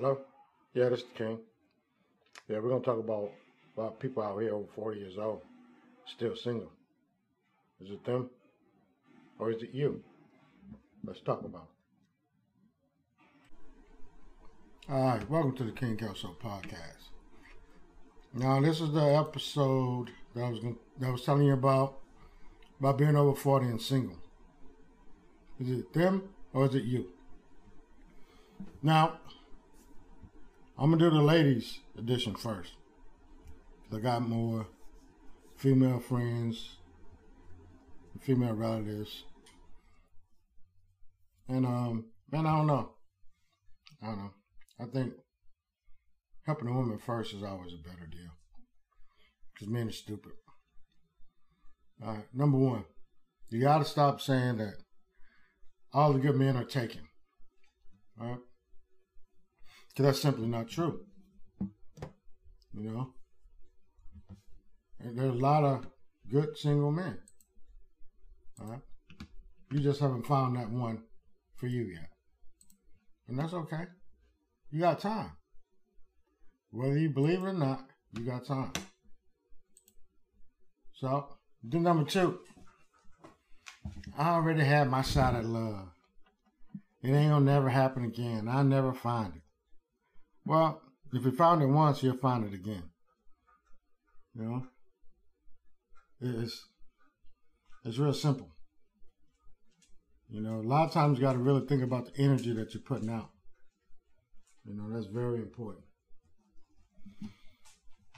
Hello? Yeah, this is the King. Yeah, we're gonna talk about about people out here over 40 years old, still single. Is it them? Or is it you? Let's talk about it. Alright, welcome to the King Kelso podcast. Now this is the episode that I was gonna, that I was telling you about about being over 40 and single. Is it them or is it you? Now, I'm gonna do the ladies edition first. Cause I got more female friends, female relatives, and um, man, I don't know. I don't know. I think helping a woman first is always a better deal because men are stupid. All right, number one, you got to stop saying that all the good men are taken. All right? Because that's simply not true. You know? And there's a lot of good single men. All right? You just haven't found that one for you yet. And that's okay. You got time. Whether you believe it or not, you got time. So, do number two. I already had my shot at love. It ain't gonna never happen again. I'll never find it. Well, if you found it once, you'll find it again. You know? It's it's real simple. You know, a lot of times you gotta really think about the energy that you're putting out. You know, that's very important.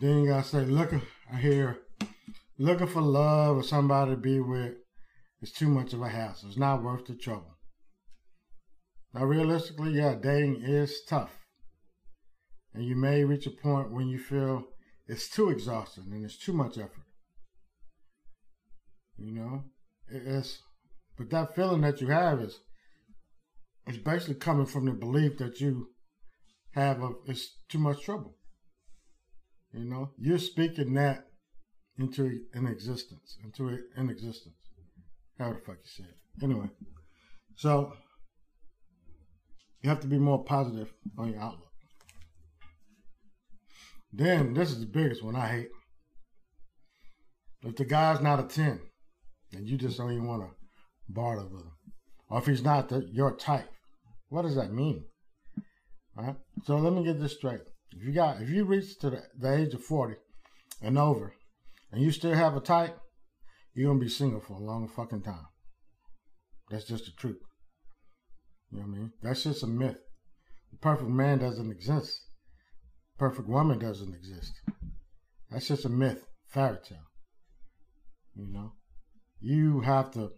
Then you gotta say, looking I hear looking for love or somebody to be with is too much of a hassle. It's not worth the trouble. Now, realistically, yeah, dating is tough. And you may reach a point when you feel it's too exhausting and it's too much effort. You know, it's, but that feeling that you have is, is basically coming from the belief that you have of it's too much trouble. You know, you're speaking that into an existence, into an existence. How the fuck you say it? Anyway, so you have to be more positive on your outlook. Then this is the biggest one I hate. If the guy's not a ten, and you just don't even want to barter with him, or if he's not the, your type, what does that mean? All right. So let me get this straight. If you got, if you reach to the, the age of forty and over, and you still have a type, you're gonna be single for a long fucking time. That's just the truth. You know what I mean? That's just a myth. The perfect man doesn't exist. Perfect woman doesn't exist. That's just a myth, fairy tale. You know? You have to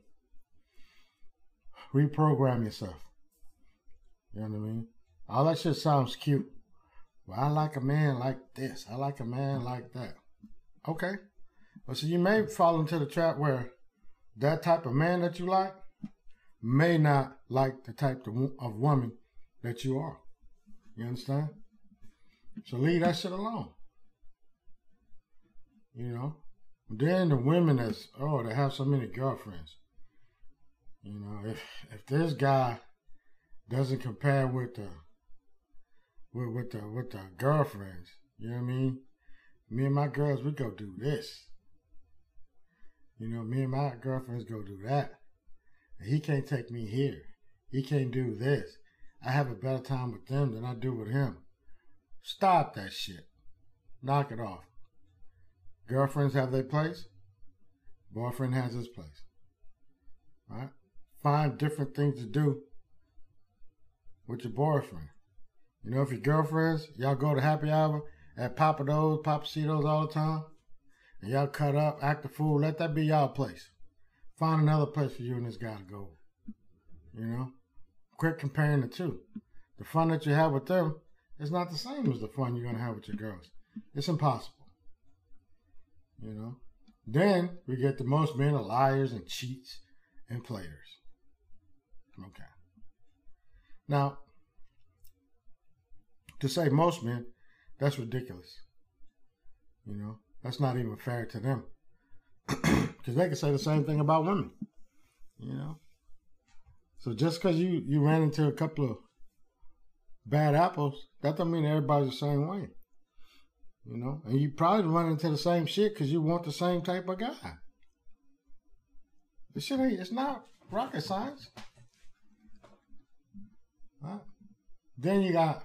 reprogram yourself. You know what I mean? All that shit sounds cute. Well, I like a man like this. I like a man like that. Okay. But so you may fall into the trap where that type of man that you like may not like the type of woman that you are. You understand? So leave that shit alone. You know? Then the women that's oh, they have so many girlfriends. You know, if if this guy doesn't compare with the with with the with the girlfriends, you know what I mean? Me and my girls, we go do this. You know, me and my girlfriends go do that. And he can't take me here. He can't do this. I have a better time with them than I do with him. Stop that shit. Knock it off. Girlfriends have their place. Boyfriend has his place. Right? Find different things to do with your boyfriend. You know, if your girlfriends, y'all go to happy hour at Pappadeaux, Pappasitos all the time and y'all cut up, act a fool, let that be y'all place. Find another place for you and this guy to go. You know? Quit comparing the two. The fun that you have with them is not the same as the fun you're gonna have with your girls. It's impossible. You know? Then we get the most men are liars and cheats and players. Okay. Now, to say most men, that's ridiculous. You know, that's not even fair to them. Because they can say the same thing about women. You know? So just because you, you ran into a couple of bad apples, that don't mean everybody's the same way. You know, and you probably run into the same shit because you want the same type of guy. This shit ain't, it's not rocket science. Then you got,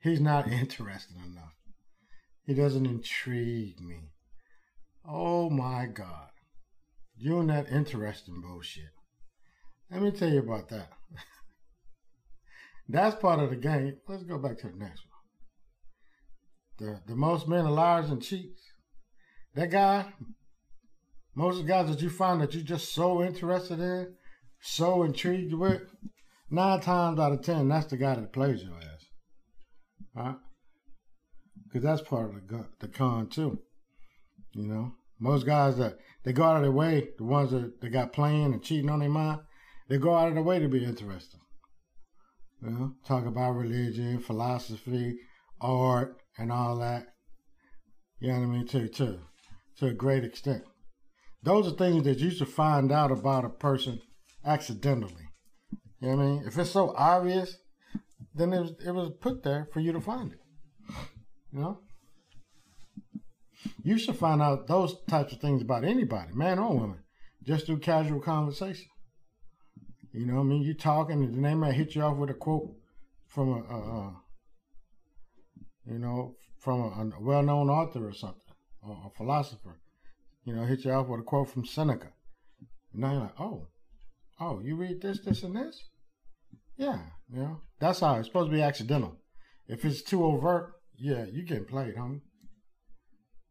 he's not interesting enough. He doesn't intrigue me. Oh my God. You and that interesting bullshit. Let me tell you about that. That's part of the game. Let's go back to the next one. The the most men are liars and cheats. That guy, most of the guys that you find that you're just so interested in, so intrigued with, nine times out of ten, that's the guy that plays your ass. Right? Because that's part of the, the con too. You know, most guys that they go out of their way, the ones that they got playing and cheating on their mind, they go out of their way to be interesting. You know, talk about religion, philosophy, art, and all that. You know what I mean? To to to a great extent. Those are things that you should find out about a person accidentally. You know what I mean? If it's so obvious, then it was it was put there for you to find it. You know? You should find out those types of things about anybody, man or woman, just through casual conversation. You know, what I mean, you talking, and then they might hit you off with a quote from a, a, a you know, from a, a well-known author or something, or a philosopher. You know, hit you off with a quote from Seneca. And now you're like, oh, oh, you read this, this, and this? Yeah, you know, that's how it's supposed to be accidental. If it's too overt, yeah, you getting played, homie.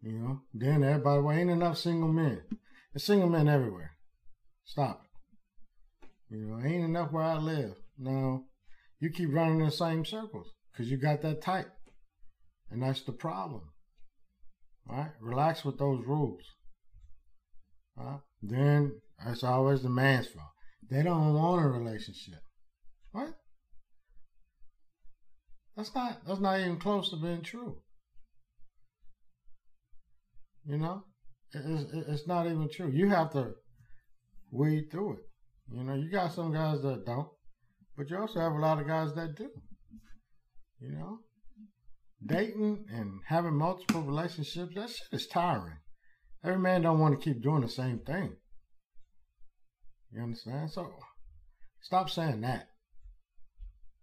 You know, then everybody, well, ain't enough single men. There's single men everywhere. Stop it. You know, ain't enough where I live. No, you keep running in the same circles because you got that type. And that's the problem. Right? Relax with those rules. Right? Then it's always the man's fault. They don't want a relationship. What? That's not that's not even close to being true. You know, it's, it's not even true. You have to weed through it. You know, you got some guys that don't, but you also have a lot of guys that do. You know, dating and having multiple relationships, that shit is tiring. Every man don't want to keep doing the same thing. You understand? So stop saying that.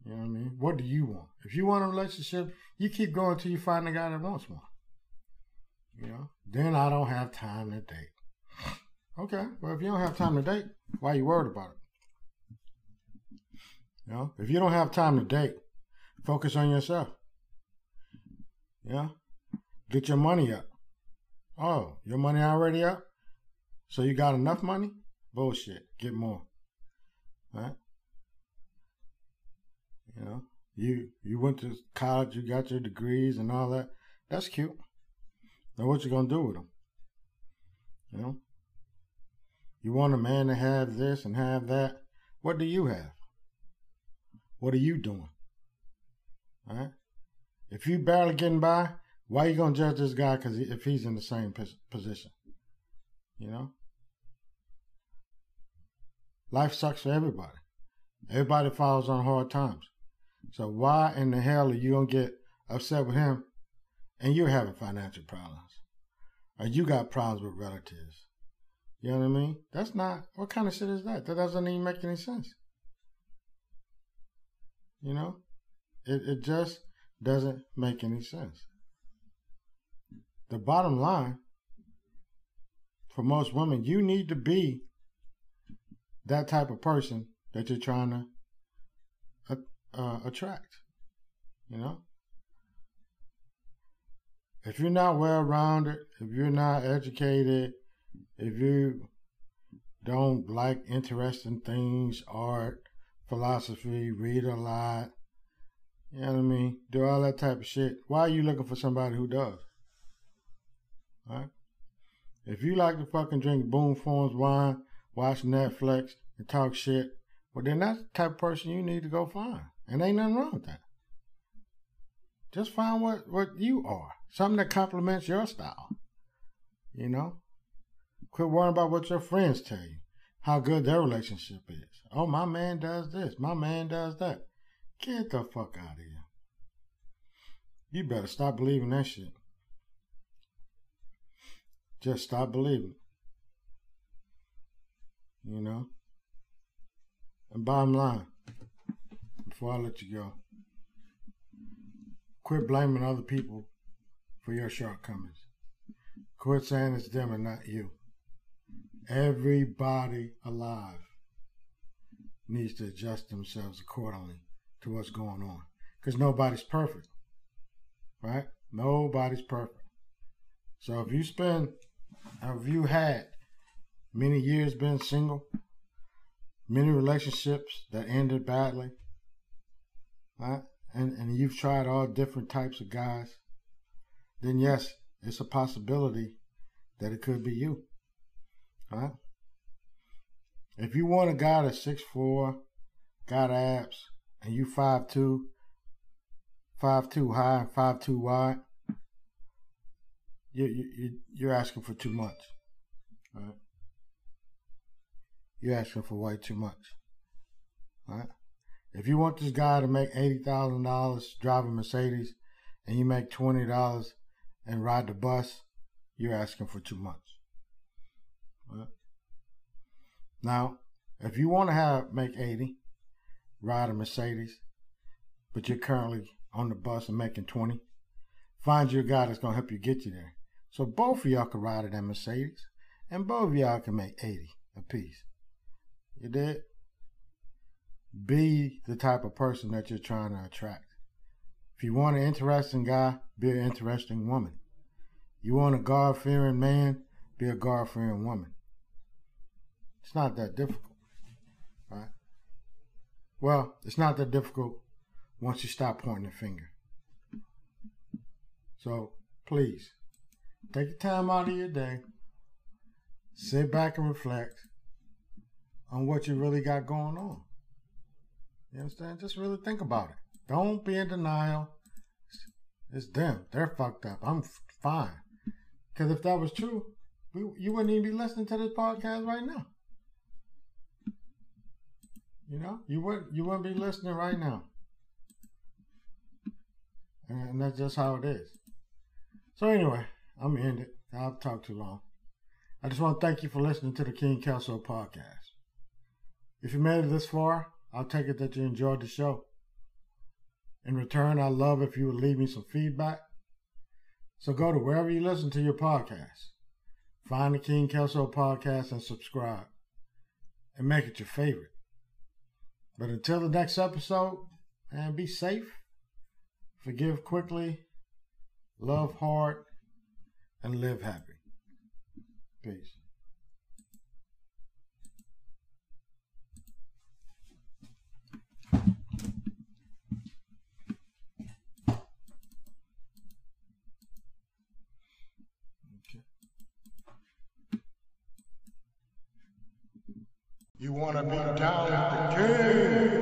You know what I mean? What do you want? If you want a relationship, you keep going till you find a guy that wants one. You know, then I don't have time to date. Okay, well, if you don't have time to date, why are you worried about it? You know, if you don't have time to date, focus on yourself. Yeah, get your money up. Oh, your money already up? So you got enough money? Bullshit. Get more. Right? You know, you you went to college, you got your degrees and all that. That's cute. Now what you gonna do with them? You know? You want a man to have this and have that. What do you have? What are you doing? All right? If you barely getting by, why are you gonna judge this guy? Because if he's in the same position, you know. Life sucks for everybody. Everybody falls on hard times. So why in the hell are you gonna get upset with him, and you're having financial problems? or you got problems with relatives. You know what I mean? That's not, what kind of shit is that? That doesn't even make any sense. You know? It, it just doesn't make any sense. The bottom line, for most women, you need to be that type of person that you're trying to uh, uh, attract. You know? if you're not well rounded, if you're not educated, if you don't like interesting things, art, philosophy, read a lot, you know what I mean? Do all that type of shit. Why are you looking for somebody who does? Right? If you like to fucking drink Boone's Farm wine, watch Netflix, and talk shit, well then that's the type of person you need to go find. And ain't nothing wrong with that. Just find what, what you are. Something that complements your style. You know? Quit worrying about what your friends tell you. How good their relationship is. Oh, my man does this. My man does that. Get the fuck out of here. You better stop believing that shit. Just stop believing. You know? And bottom line, before I let you go, quit blaming other people for your shortcomings. Quit saying it's them and not you. Everybody alive needs to adjust themselves accordingly to what's going on. Because nobody's perfect. Right? Nobody's perfect. So if you spend, if you had many years being single, many relationships that ended badly, right? And, and you've tried all different types of guys, then yes, it's a possibility that it could be you. Right? If you want a guy that's six four, got abs, and you five two, five two high five two wide, you you you're asking for too much. Right? You're asking for way too much. Right? If you want this guy to make eighty thousand dollars driving Mercedes, and you make twenty dollars and ride the bus, you're asking for too much. Right? Now, if you want to have make eighty, ride a Mercedes, but you're currently on the bus and making twenty, find you a guy that's gonna help you get you there. So both of y'all can ride in that Mercedes, and both of y'all can make eighty apiece. You did? Be the type of person that you're trying to attract. If you want an interesting guy, be an interesting woman. You want a God fearing man, be a God fearing woman. It's not that difficult, right? Well, it's not that difficult once you stop pointing the finger. So please, take the time out of your day, sit back and reflect, on what you really got going on. You understand? Just really think about it. Don't be in denial. It's them. They're fucked up. I'm fine. Because if that was true, we, you wouldn't even be listening to this podcast right now. You know, you wouldn't you wouldn't be listening right now. And that's just how it is. So anyway, I'm gonna end it. I've talked too long. I just want to thank you for listening to the King Kelso podcast. If you made it this far, I'll take it that you enjoyed the show. In return, I'd love if you would leave me some feedback. So go to wherever you listen to your podcast. Find the King Kelso podcast and subscribe. And make it your favorite. But until the next episode, and be safe, forgive quickly, love hard, and live happy. Peace. You wanna be down with the king? Wanna be down with the king?